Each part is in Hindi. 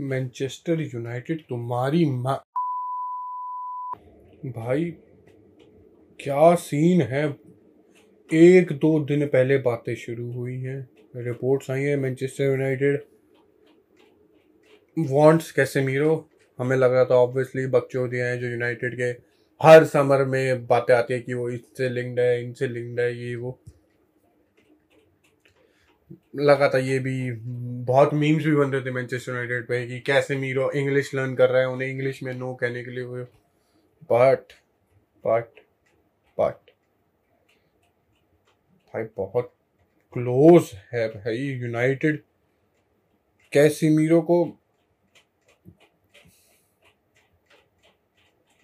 मैनचेस्टर यूनाइटेड तुम्हारी माँ भाई, क्या सीन है? एक दो दिन पहले बातें शुरू हुई हैं। रिपोर्ट्स आई हैं Manchester United wants Casemiro हमें लग रहा था ऑब्वियसली बकचोदियाँ हैं जो यूनाइटेड के हर समर में बातें आती है कि वो इससे लिंक्ड है, इनसे लिंक्ड है, ये वो। लगा था ये भी बहुत मीम्स भी बन रहे थे मैनचेस्टर यूनाइटेड पे कि कैसे मीरो इंग्लिश लर्न कर रहा है, उन्हें इंग्लिश में नो कहने के लिए हुए बट बट बट भाई बहुत क्लोज है भाई यूनाइटेड कैसे मीरो को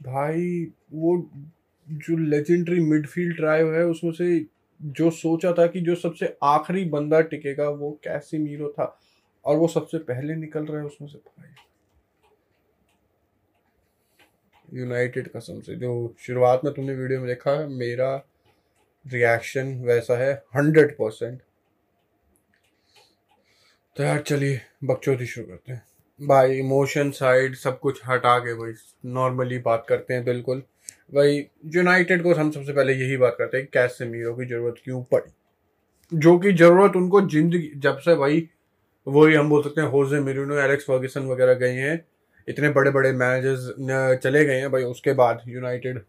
भाई वो जो लेजेंडरी मिडफील्ड ड्राइव है, उसमें से जो सोचा था कि जो सबसे आखिरी बंदा टिकेगा, वो कैसी मीरो था। और वो सबसे पहले निकल रहा है उसमें से भाई। यूनाइटेड कसम से। जो शुरुआत में तुमने वीडियो में देखा, मेरा रिएक्शन वैसा है हंड्रेड परसेंट तो यार चलिए, बकचोदी शुरू करते हैं। भाई इमोशन साइड सब कुछ हटा के भाई नॉर्मली बात करते हैं, बिल्कुल। भाई यूनाइटेड को हम सबसे पहले यही बात करते हैं कैसे मीरो की ज़रूरत क्यों पड़ी। जो कि ज़रूरत उनको ज़िंदगी, जब से भाई वही हम बोल सकते हैं होजे मिरूनो, एलेक्स फर्गिसन वगैरह गए हैं। इतने बड़े बड़े मैनेजर्स चले गए हैं भाई, उसके बाद यूनाइटेड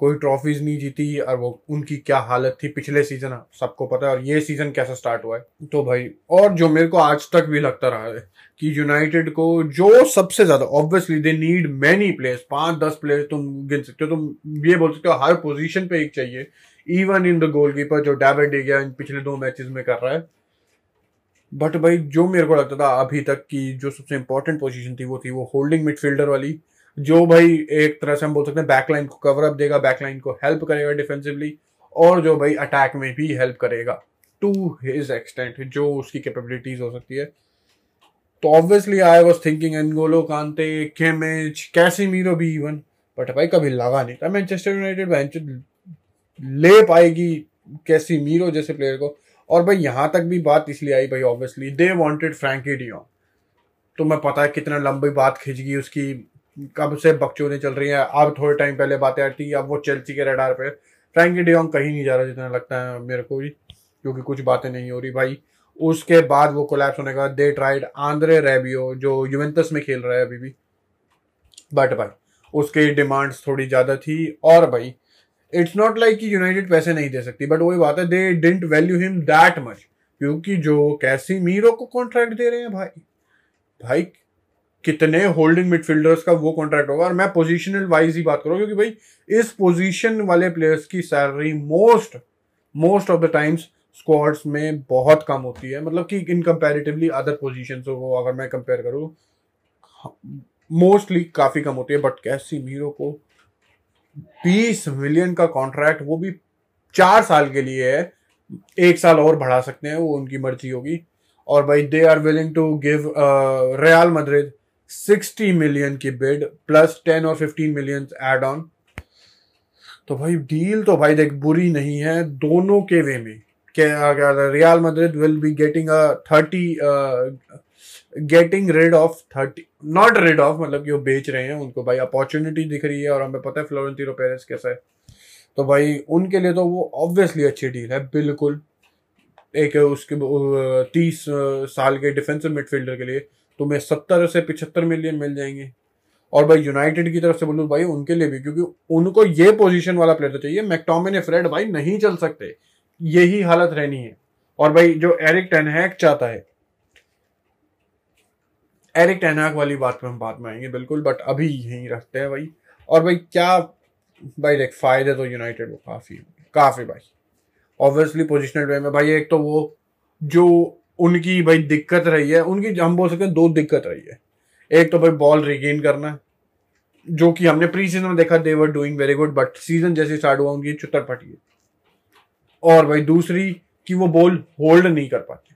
कोई ट्रॉफीज नहीं जीती और वो उनकी क्या हालत थी पिछले सीज़न सबको पता है, और ये सीज़न कैसा स्टार्ट हुआ है। तो भाई, और जो मेरे को आज तक भी लगता रहा है कि यूनाइटेड को जो सबसे ज़्यादा obviously they need many players पाँच दस प्लेयर्स तुम गिन सकते हो, तुम ये बोल सकते हो, हर पोजीशन पे एक चाहिए। इवन इन द गोलकीपर जो डेविड गया इन पिछले दो मैचेस में कर रहा है बट भाई, जो मेरे को लगता था अभी तक की जो सबसे इंपॉर्टेंट पोजीशन थी, वो थी वो होल्डिंग मिडफील्डर वाली, जो भाई एक तरह से हम बोल सकते हैं बैकलाइन को कवर अप देगा बैकलाइन को हेल्प करेगा डिफेंसिवली और जो भाई अटैक में भी हेल्प करेगा टू हिज एक्सटेंट जो उसकी कैपेबिलिटीज हो सकती है। तो obviously I was thinking N'Golo Kante केमेज Casemiro भी इवन बट भाई कभी लगा नहीं था। मैनचेस्टर यूनाइटेड ले पाएगी कैसी मीरो जैसे प्लेयर को। और भाई यहाँ तक भी बात इसलिए आई भाई obviously they wanted Frenkie de Jong तो मैं पता है कितना लंबी बात खिंच गई उसकी, कब से बकचोदें चल रही हैं। अब थोड़े टाइम पहले बातें आती अब वो चेल्सी के रडार पे। फ्रैंकी डियोंग कहीं नहीं जा रहा जितना लगता है मेरे को भी, क्योंकि कुछ बातें नहीं हो रही भाई। उसके बाद वो कोलैप्स होने का दे ट्राइड आंद्रे रेबियो जो यूवेंटस में खेल रहा है अभी भी। बट भाई, उसकी डिमांड्स थोड़ी ज़्यादा थी। और भाई इट्स नॉट लाइक कि यूनाइटेड पैसे नहीं दे सकती बट वही बात है they didn't value him that much क्योंकि जो कैसी मीरो को कॉन्ट्रैक्ट दे रहे हैं भाई भाई कितने होल्डिंग मिडफील्डर्स का वो कॉन्ट्रैक्ट होगा, और मैं पोजिशनल वाइज ही बात करूँ, क्योंकि भाई इस पोजिशन वाले प्लेयर्स की salary most most of the times squads में बहुत कम होती है मतलब कि इन कंपेरेटिवली अदर पोजिशन को अगर मैं कंपेयर करूँ मोस्टली काफ़ी कम होती है बट कैसी मीरो को बीस मिलियन का कॉन्ट्रैक्ट, वो भी चार साल के लिए है। एक साल और बढ़ा सकते हैं, वो उनकी मर्ज़ी होगी। और भाई they are willing to give Real Madrid sixty million की बिड प्लस टेन और फिफ्टीन मिलियन एड ऑन तो भाई डील तो भाई देख, बुरी नहीं है, दोनों के वे में। क्या Real Madrid will be getting a thirty getting rid of thirty not rid of मतलब कि वो बेच रहे हैं उनको, भाई अपॉर्चुनिटी दिख रही है और हमें पता है फ्लोरेंटिनो पेरेस कैसा है। तो भाई उनके लिए तो वो ऑब्वियसली अच्छी डील है, बिल्कुल। एक उसके तीस साल के डिफेंसिव मिडफील्डर के लिए तुम्हें सत्तर से पिछहत्तर मिलियन मिल जाएँगे। और भाई यूनाइटेड की तरफ़ से बोलूँ भाई उनके लिए भी, क्योंकि उनको ये पोजीशन वाला प्लेयर तो चाहिए। मैकटोमिन फ्रेड भाई नहीं चल सकते। यही हालत रहनी है। और भाई जो एरिक टेनहैक चाहता है एरिक टेनहैक वाली बात पे हम बात में आएँगे, बिल्कुल बट अभी यहीं रखते हैं भाई। और भाई, क्या, भाई देख फ़ायदे तो यूनाइटेड को काफ़ी काफ़ी भाई। ऑब्वियसली पोजिशनल वे में भाई, एक तो वो, जो उनकी भाई दिक्कत रही है, उनकी, हम बोल सकते हैं, दो दिक्कत रही है। एक तो भाई बॉल रिगेन करना, जो कि हमने प्री सीज़न में देखा they were doing very good but season जैसे स्टार्ट हुआ, उनकी चुतर है। और भाई, दूसरी कि वो बॉल होल्ड नहीं कर पाते।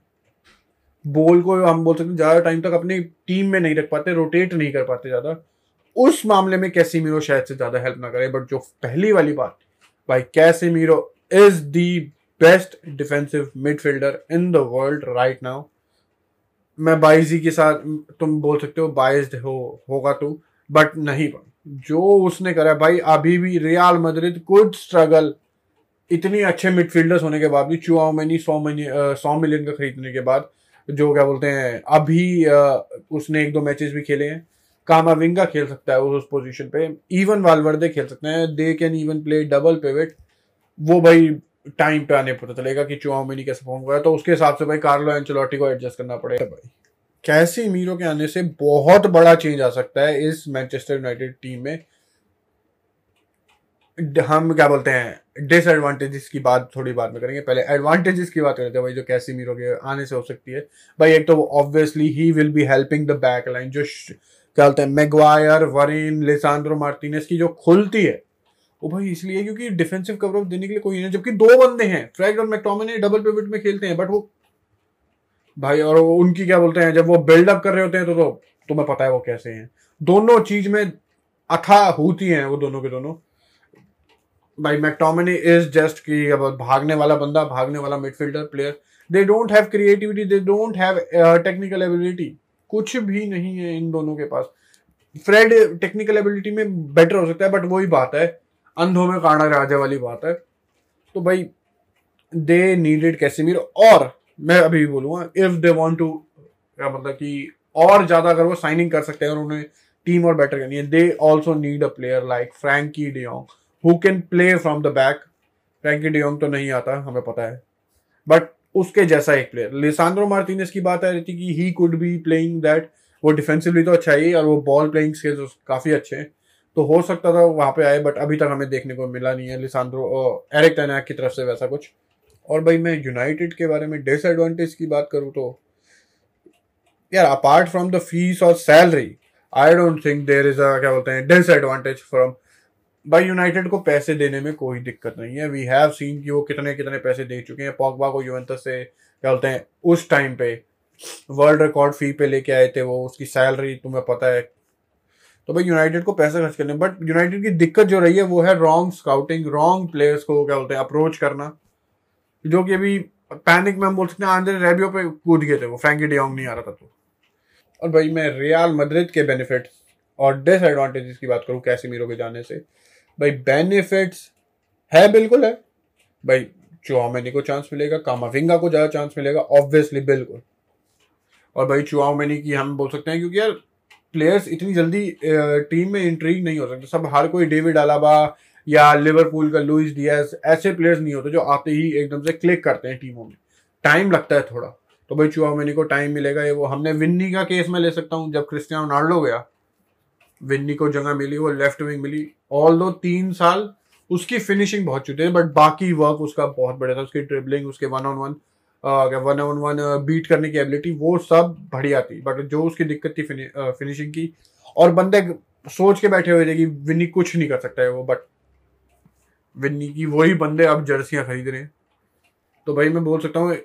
बॉल को हम बोल सकते हैं, ज़्यादा टाइम तक अपनी टीम में नहीं रख पाते रोटेट नहीं कर पाते ज़्यादा। उस मामले में कैसी मीरो शायद से ज़्यादा हेल्प ना करे बट जो पहली वाली बात, भाई Casemiro is the best defensive midfielder in the world right now मैं बाइजी के साथ, तुम बोल सकते हो बाइज्ड हो, होगा तू बट नहीं जो उसने करा, भाई अभी भी रियाल मदरिद कुछ स्ट्रगल इतनी अच्छे मिडफील्डर्स होने के बाद भी चुआओ मैनी सौ मनी सौ मिलियन का खरीदने के बाद जो क्या बोलते हैं, अभी उसने एक दो मैचेस भी खेले हैं। कामाविंगा खेल सकता है उस पोजीशन पे। इवन वालवर्दे खेल सकते हैं। They can even play double pivot वो भाई टाइम पे आने पता चलेगा कि चुआमिनी कैसे परफॉर्म कर तो उसके हिसाब से भाई कार्लो एंचलोटी को एडजस्ट करना पड़ेगा भाई। कैसे मीरो के आने से बहुत बड़ा चेंज आ सकता है इस मैनचेस्टर यूनाइटेड टीम में। हम क्या बोलते हैं डिसएडवांटेजेस की बात थोड़ी बात में करेंगे। पहले एडवांटेजेस की बात करते हैं भाई जो कैसी मीरो के आने से हो सकती है। भाई एक तो obviously he will be helping the back line जो क्या बोलते हैं मेगवायर वरीन लिसांड्रो मार्टिनेस की जो खुलती है वो भाई इसलिए क्योंकि डिफेंसिव कवरेज देने के लिए कोई नहीं जबकि दो बंदे हैं। फ्रैग और मैक्टोमिनी डबल पिवट में खेलते हैं बट वो भाई और उनकी क्या बोलते हैं जब वो बिल्डअप कर रहे होते हैं तो, तो तुम्हें पता है वो कैसे हैं। दोनों चीज़ में अथा होती हैं वो दोनों के दोनों। भाई मैक्टोमिनी इज़ जस्ट कि अब भागने वाला बंदा, भागने वाला midfielder player they don't have creativity they don't have technical ability कुछ भी नहीं है इन दोनों के पास। फ्रेड टेक्निकल एबिलिटी में बेटर हो सकता है बट वही बात है, अंधों में कांडा राजा वाली बात है। तो भाई दे नीडेड कैसेमीर और मैं अभी भी बोलूँगा इफ़ दे वांट टू क्या मतलब कि और ज़्यादा अगर वो साइनिंग कर सकते हैं और उन्हें टीम और बेटर करनी है they also need a player like Frenkie de Jong who can play from the back Frenkie de Jong तो नहीं आता, हमें पता है। बट उसके जैसा एक प्लेयर लिसांड्रो मार्टिनेस की बात आ रही थी कि he could be playing that वो डिफेंसिवली तो अच्छा ही और वो बॉल प्लेइंग स्किल्स काफ़ी अच्छे हैं। तो हो सकता था वहाँ पे आए बट अभी तक हमें देखने को मिला नहीं है लिसांड्रो एरिक टेनाक की तरफ़ से वैसा कुछ। और भाई मैं यूनाइटेड के बारे में डिसएडवांटेज की बात करूँ तो यार अपार्ट फ्रॉम द फ़ीस और salary I don't think there is a क्या बोलते हैं डिसएडवांटेज फ्रॉम भाई यूनाइटेड को पैसे देने में कोई दिक्कत नहीं है। वी हैव सीन कि वो कितने कितने पैसे दे चुके हैं। पॉकबा को यूवेंटस से, क्या बोलते हैं, उस टाइम पे वर्ल्ड रिकॉर्ड फ़ी पे लेके आए थे वो, उसकी सैलरी तुम्हें पता है। तो भाई यूनाइटेड को पैसे खर्च करने बट यूनाइटेड की दिक्कत जो रही है वो है रॉन्ग स्काउटिंग रॉन्ग प्लेयर्स को क्या बोलते हैं अप्रोच करना। जो कि अभी पैनिक में हम बोल सकते हैं आंद्रे रेबियो पे कूद गए थे वो। फ्रैंकी डियोंग नहीं आ रहा था तो। और भाई मैं रियाल मद्रिद के बेनिफिट और डिसएडवांटेजेस की बात करूँ कैसे मीरो के जाने से भाई बेनिफिट्स है, बिल्कुल है। भाई चुआमेनी को चांस मिलेगा कामाविंगा को ज़्यादा चांस मिलेगा ऑब्वियसली बिल्कुल। और भाई चुआमेनी की, हम बोल सकते हैं, क्योंकि यार प्लेयर्स इतनी जल्दी टीम में इंट्रीग नहीं हो सकते। सब हर कोई डेविड अलाबा या लिवरपूल का लुइस डियाज ऐसे प्लेयर्स नहीं होते जो आते ही एकदम से क्लिक करते हैं टीमों में। टाइम लगता है थोड़ा। तो भाई चुआमेनी को टाइम मिलेगा, ये वो हमने विन्नी का केस में ले सकता हूँ, जब क्रिस्टियानो रोनाल्डो गया। विन्नी को जगह मिली वो लेफ़्ट विंग मिली। ऑल दो तीन साल उसकी फिनिशिंग बहुत छूटे बट बाकी वर्क उसका बहुत बढ़िया था उसकी ट्रिबलिंग उसके one on one one on one beat करने की एबिलिटी वो सब बढ़िया थी। बट जो उसकी दिक्कत थी फिनि, फिनिशिंग की और बंदे सोच के बैठे हुए थे कि विन्नी कुछ नहीं कर सकता है वो बट विन्नी की वही बंदे अब जर्सियाँ खरीद रहे हैं। तो भाई मैं बोल सकता हूँ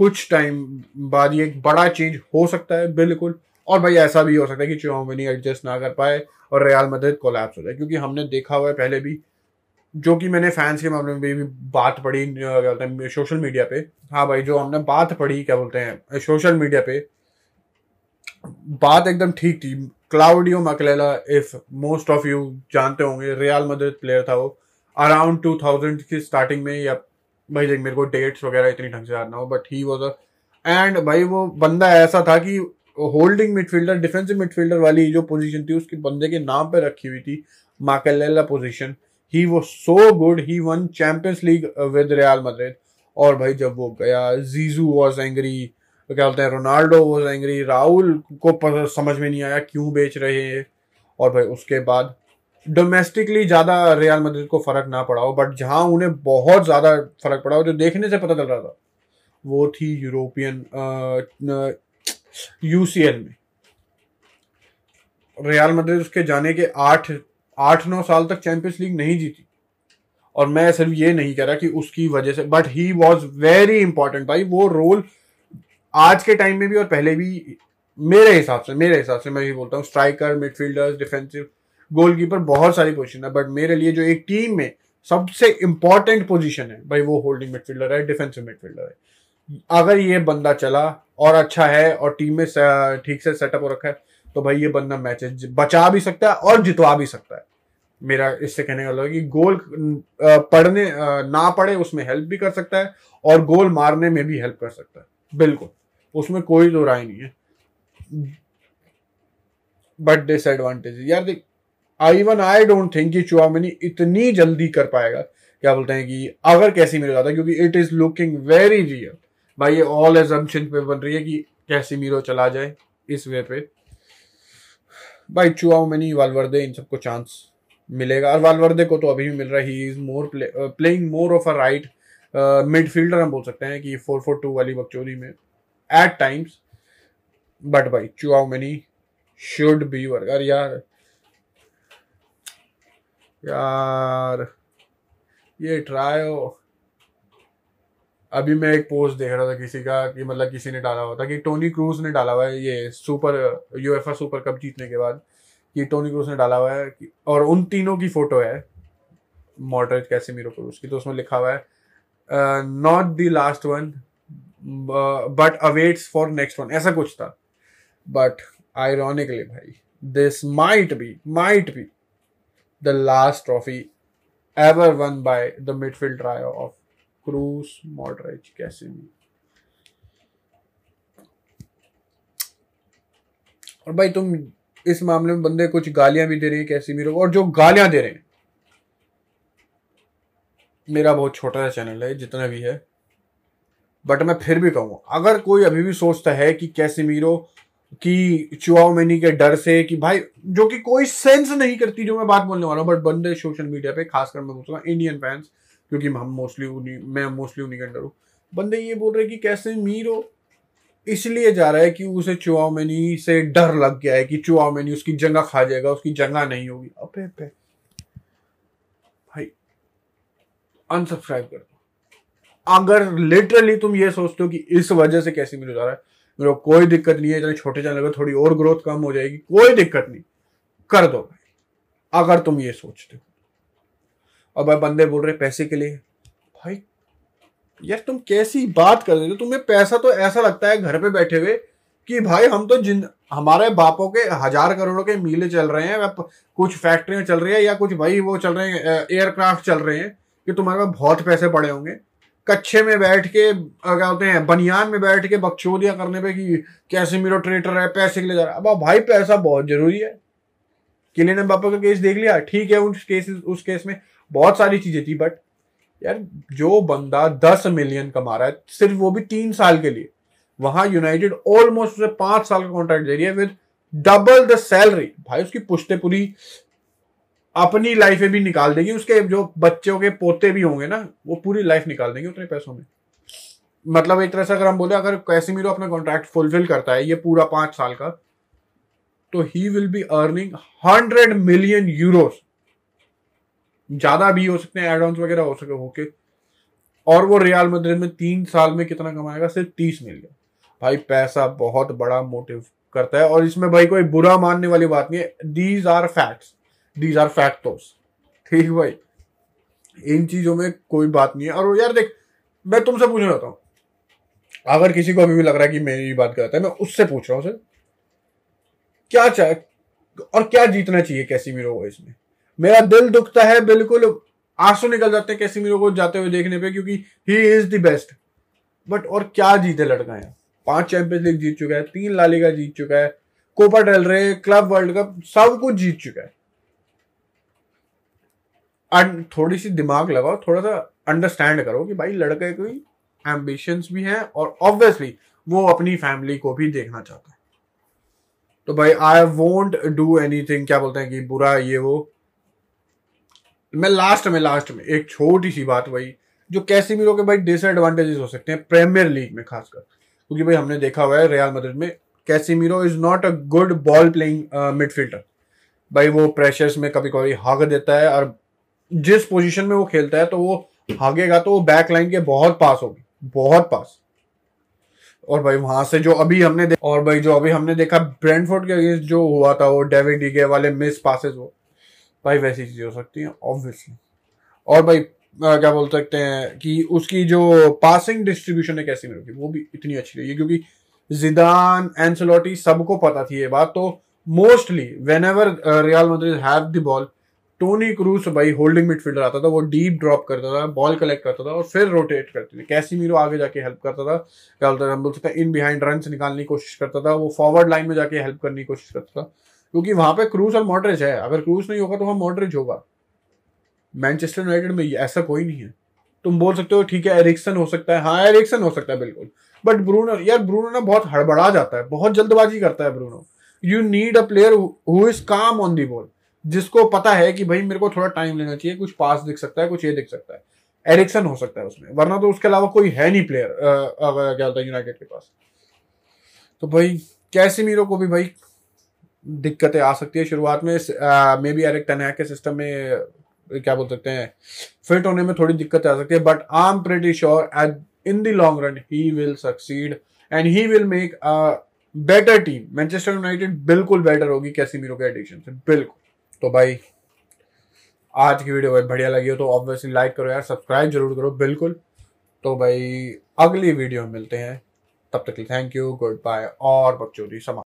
कुछ टाइम बाद ये एक बड़ा चेंज हो सकता है बिल्कुल। और भाई ऐसा भी हो सकता है कि चौमिनी एडजस्ट ना कर पाए और रियाल मदद कोलैप्स हो जाए, क्योंकि हमने देखा हुआ है पहले भी, जो कि मैंने फैंस के मामले में भी बात पढ़ी क्या बोलते हैं सोशल मीडिया पे। हाँ भाई, जो हमने बात पढ़ी, क्या बोलते हैं सोशल मीडिया पे, बात एकदम ठीक थी। Claudio Makelele if most of you जानते होंगे रियाल मदद प्लेयर था वो। अराउंड टू थाउज़ेंड की स्टार्टिंग में, या भाई देख, मेरे को डेट्स वगैरह इतनी ढंग से याद ना हो but he was a end भाई वो बंदा ऐसा था कि होल्डिंग मिडफील्डर डिफेंसिव मिडफील्डर वाली जो पोजीशन थी, उसके बंदे के नाम पे रखी हुई थी माकेलेला पोजीशन ही वो so good he won Champions League with Real Madrid और भाई जब वो गया जीजू वॉज़ एंग्री क्या बोलते हैं रोनाल्डो वॉज़ एंग्री राहुल को समझ में नहीं आया क्यों बेच रहे हैं। और भाई उसके बाद डोमेस्टिकली ज़्यादा रियाल मद्रिद को फ़र्क ना पड़ा हो बट जहाँ उन्हें बहुत ज़्यादा फ़र्क पड़ा हो, जो देखने से पता चल रहा था, वो थी यूरोपियन यूसीएल में। रियाल मद्रिद उसके जाने के आठ आठ, नौ साल तक चैंपियंस लीग नहीं जीती। और मैं सिर्फ़ ये नहीं कह रहा कि उसकी वजह से but he was very important भाई, वो रोल आज के टाइम में भी और पहले भी मेरे हिसाब से, मेरे हिसाब से मैं ये बोलता हूँ स्ट्राइकर मिडफील्डर्स डिफेंसिव गोलकीपर बहुत सारी पोजीशन है बट मेरे लिए जो एक टीम में सबसे इंपॉर्टेंट पोजीशन है, भाई, वो होल्डिंग मिडफील्डर है डिफेंसिव मिडफील्डर है। अगर ये बंदा चला और अच्छा है और टीम में ठीक से सेटअप हो रखा है तो भाई ये बंदा मैच बचा भी सकता है और जितवा भी सकता है। मेरा इससे कहने का कि गोल पढ़ने ना पढ़े उसमें हेल्प भी कर सकता है और गोल मारने में भी हेल्प कर सकता है। बिल्कुल, उसमें कोई दो राय नहीं है। बट डिसएडवांटेज यार देख I even I don't think कि चुआमिनी इतनी जल्दी कर पाएगा। क्या बोलते हैं कि अगर कैसी मिल जाता क्योंकि it is looking very real भाई, ये ऑल एजम्पन पे बन रही है कि कैसी मीरो चला जाए इस वे पे। भाई चुआओ मनी वालवर्दे इन सबको चांस मिलेगा। और वालवर्दे को तो अभी भी मिल रहा है। He is more playing more of a right midfielder हम बोल सकते हैं कि फोर फोर टू वाली बकचोदी में एट टाइम्स बट भाई Tchouameni should be worker यार यार, ये ट्रायो अभी मैं एक पोस्ट देख रहा था किसी का कि मतलब किसी ने डाला हुआ था कि टोनी क्रूज ने डाला हुआ है ये सुपर यूएफए सुपर कप जीतने के बाद कि टोनी क्रूज ने डाला हुआ है कि, और उन तीनों की फ़ोटो है, मॉडरेट कैसे मीरो क्रूज की तो उसमें लिखा हुआ है not the last one but awaits for next one ऐसा कुछ था। बट आयरॉनिकली भाई this might be might be the last trophy ever won by the midfield trio of Kroos Modric, Casemiro भी। और भाई तुम इस मामले में बंदे कुछ गालियाँ भी दे रहे हैं, कैसी मीरो और जो गालियाँ दे रहे हैं। मेरा बहुत छोटा सा चैनल है, जितना भी है। बट मैं फिर भी कहूँगा अगर कोई अभी भी सोचता है कि कैसे मीरो कि चुआओ के डर से, कि भाई, जो कि कोई सेंस नहीं करती जो मैं बात बोलने वाला हूँ, बट बंदे सोशल मीडिया पे, खासकर मैं बोलूँगा इंडियन फैंस क्योंकि हम मोस्टली उन्हीं, मैं मोस्टली उन्हीं के अंडर हूँ। बंदे ये बोल रहे कि कैसे मीर हो? इसलिए जा रहा है कि उसे चुआओमेनी से डर लग गया है कि चुआओमेनी उसकी जंगा खा जाएगा, उसकी जंगा नहीं होगी। अबे पे भाई अनसब्सक्राइब कर दो। अगर लिटरली तुम ये सोचते हो कि इस वजह से कैसे मिलो जा रहा है, मेरे कोई दिक्कत नहीं है इतने छोटे चैनल में थोड़ी और ग्रोथ कम हो जाएगी, कोई दिक्कत नहीं। कर दो भाई। अगर तुम ये सोचते हो। और भाई बंदे बोल रहे पैसे के लिए। भाई, यार तुम कैसी बात कर रहे हो? तुम्हें पैसा तो ऐसा लगता है घर पे बैठे हुए कि भाई हम तो जिन, हमारे बापों के हज़ार करोड़ों के मीले चल रहे हैं कुछ फैक्ट्रियाँ चल रही है, या कुछ भाई वो चल रहे हैं एयरक्राफ्ट चल रहे हैं, कि तुम्हारे पास बहुत पैसे पड़े होंगे। कच्छे में बैठ के क्या होते हैं, बनियान में बैठ के बकचोदियाँ करने पे कि कैसे मेरा ट्रेटर है, पैसे के लिए जा रहा है। अब भाई पैसा बहुत ज़रूरी है। किलियन बापा का केस देख लिया, ठीक है, उस केस उस केस में बहुत सारी चीज़ें थी बट यार जो बंदा दस मिलियन कमा रहा है, सिर्फ़ वो भी तीन साल के लिए, वहाँ यूनाइटेड ऑलमोस्ट उसे पाँच साल का कॉन्ट्रैक्ट दे रही है विद डबल द सैलरी भाई, उसकी पुश्ते पूरी अपनी लाइफ भी निकाल देगी, उसके जो बच्चों के पोते भी होंगे ना, वो पूरी लाइफ निकाल देंगे उतने पैसों में। मतलब एक तरह से अगर हम बोले, अगर कैसीमीरो अपना कॉन्ट्रैक्ट फुलफिल करता है, ये पूरा पाँच साल का तो he will be earning hundred million euros ज़्यादा भी हो सकते हैं एड वगैरह, हो सके होके और वो रियाल मद्रिद में तीन साल में कितना कमाएगा? सिर्फ़ तीस मिलियन भाई, पैसा बहुत बड़ा मोटिव करता है और इसमें भाई कोई बुरा मानने वाली बात नहीं है. These are facts these are factos ठीक भाई? इन चीज़ों में कोई बात नहीं है. और यार देख, मैं तुमसे पूछना चाहता हूँ। अगर किसी को अभी भी लग रहा है कि मेरी बात करता है, मैं उससे पूछ रहा हूँ, सर। क्या चाहे और क्या जीतना चाहिए कैसी मीरो को इसमें? मेरा दिल दुखता है, बिल्कुल आँसू निकल जाते हैं कैसी मीरो को जाते हुए देखने पे, क्योंकि he is the best but और क्या जीते लड़का है? पाँच चैंपियंस लीग जीत चुका है, तीन लालिगा जीत चुका है Copa del Rey club world cup सब कुछ जीत चुका है। थोड़ी सी दिमाग लगाओ थोड़ा सा अंडरस्टैंड करो कि भाई लड़के की एम्बिशंस भी हैं और ऑब्वियसली वो अपनी फैमिली को भी देखना चाहता है। तो भाई आई वोंट डू एनीथिंग क्या बोलते हैं कि बुरा, ये वो मैं लास्ट में लास्ट में, एक छोटी सी बात वही, जो कैसी भी के भाई डिसएडवांटेजेस हो सकते हैं प्रीमियर लीग में खासकर। क्योंकि भाई हमने देखा हुआ है रियाल मदद में Casemiro is not a good ball playing midfielder भाई वो प्रेशर्स में कभी कभी हाग देता है और जिस पोजीशन में वो खेलता है तो वो भागेगा तो वो बैक लाइन के बहुत पास होगी, बहुत पास। और भाई वहाँ से जो अभी हमने और भाई जो अभी हमने देखा ब्रेंडफोर्ड के अगेंस्ट जो हुआ था वो डेविड डीगे वाले मिस पासेस वो भाई वैसी चीज़ें हो सकती हैं ऑब्वियसली और भाई आ, क्या बोल सकते हैं कि उसकी जो पासिंग डिस्ट्रीब्यूशन है कैसी मिलेगी वो भी इतनी अच्छी रही है क्योंकि जिदान एंसलोटी सबको पता थी ये बात तो mostly whenever Real Madrid have the ball Toni Kroos भाई होल्डिंग मिडफील्डर आता था वो डीप ड्रॉप करता था बॉल कलेक्ट करता था और फिर रोटेट करते थे। कैसी मीरो आगे जाके हेल्प करता था क्या बोलता था बोल सकता इन बिहाइंड रन निकालने की कोशिश करता था वो फॉरवर्ड लाइन में जाके हेल्प करने की कोशिश करता था। क्योंकि वहाँ पे क्रूज और मॉडरेज है। अगर क्रूज नहीं होगा तो वहाँ मॉडरेज होगा। मैनचेस्टर यूनाइटेड में ऐसा कोई नहीं है। तुम बोल सकते हो, ठीक है, एरिक्सन हो सकता है। हाँ एरिक्सन हो सकता है, बिल्कुल। बट ब्रूनो, यार ब्रूनो ना बहुत हड़बड़ा जाता है। बहुत जल्दबाजी करता है Bruno. You need a player who is calm on the ball जिसको पता है कि भाई मेरे को थोड़ा टाइम लेना चाहिए, कुछ पास दिख सकता है, कुछ ये दिख सकता है। एरिक्सन हो सकता है उसमें। वरना तो उसके अलावा कोई है नहीं प्लेयर क्या होता है यूनाइटेड के पास। तो भाई कैसे मीरो को भी भाई दिक्कतें आ सकती है शुरुआत में। मे बी एरिक तनैक के सिस्टम में क्या बोल सकते हैं फिट होने में थोड़ी दिक्कत आ सकती है but I am pretty sure at in the long run he will succeed and he will make a better team Manchester United बिल्कुल बेटर होगी कैसी मीरो के एडिशन से, बिल्कुल। तो भाई, आज की वीडियो भाई बढ़िया लगी हो तो ऑब्वियसली लाइक करो यार सब्सक्राइब ज़रूर करो, बिल्कुल। तो भाई, अगली वीडियो में मिलते हैं। तब तक थैंक यू गुड बाय और बकचोदी समा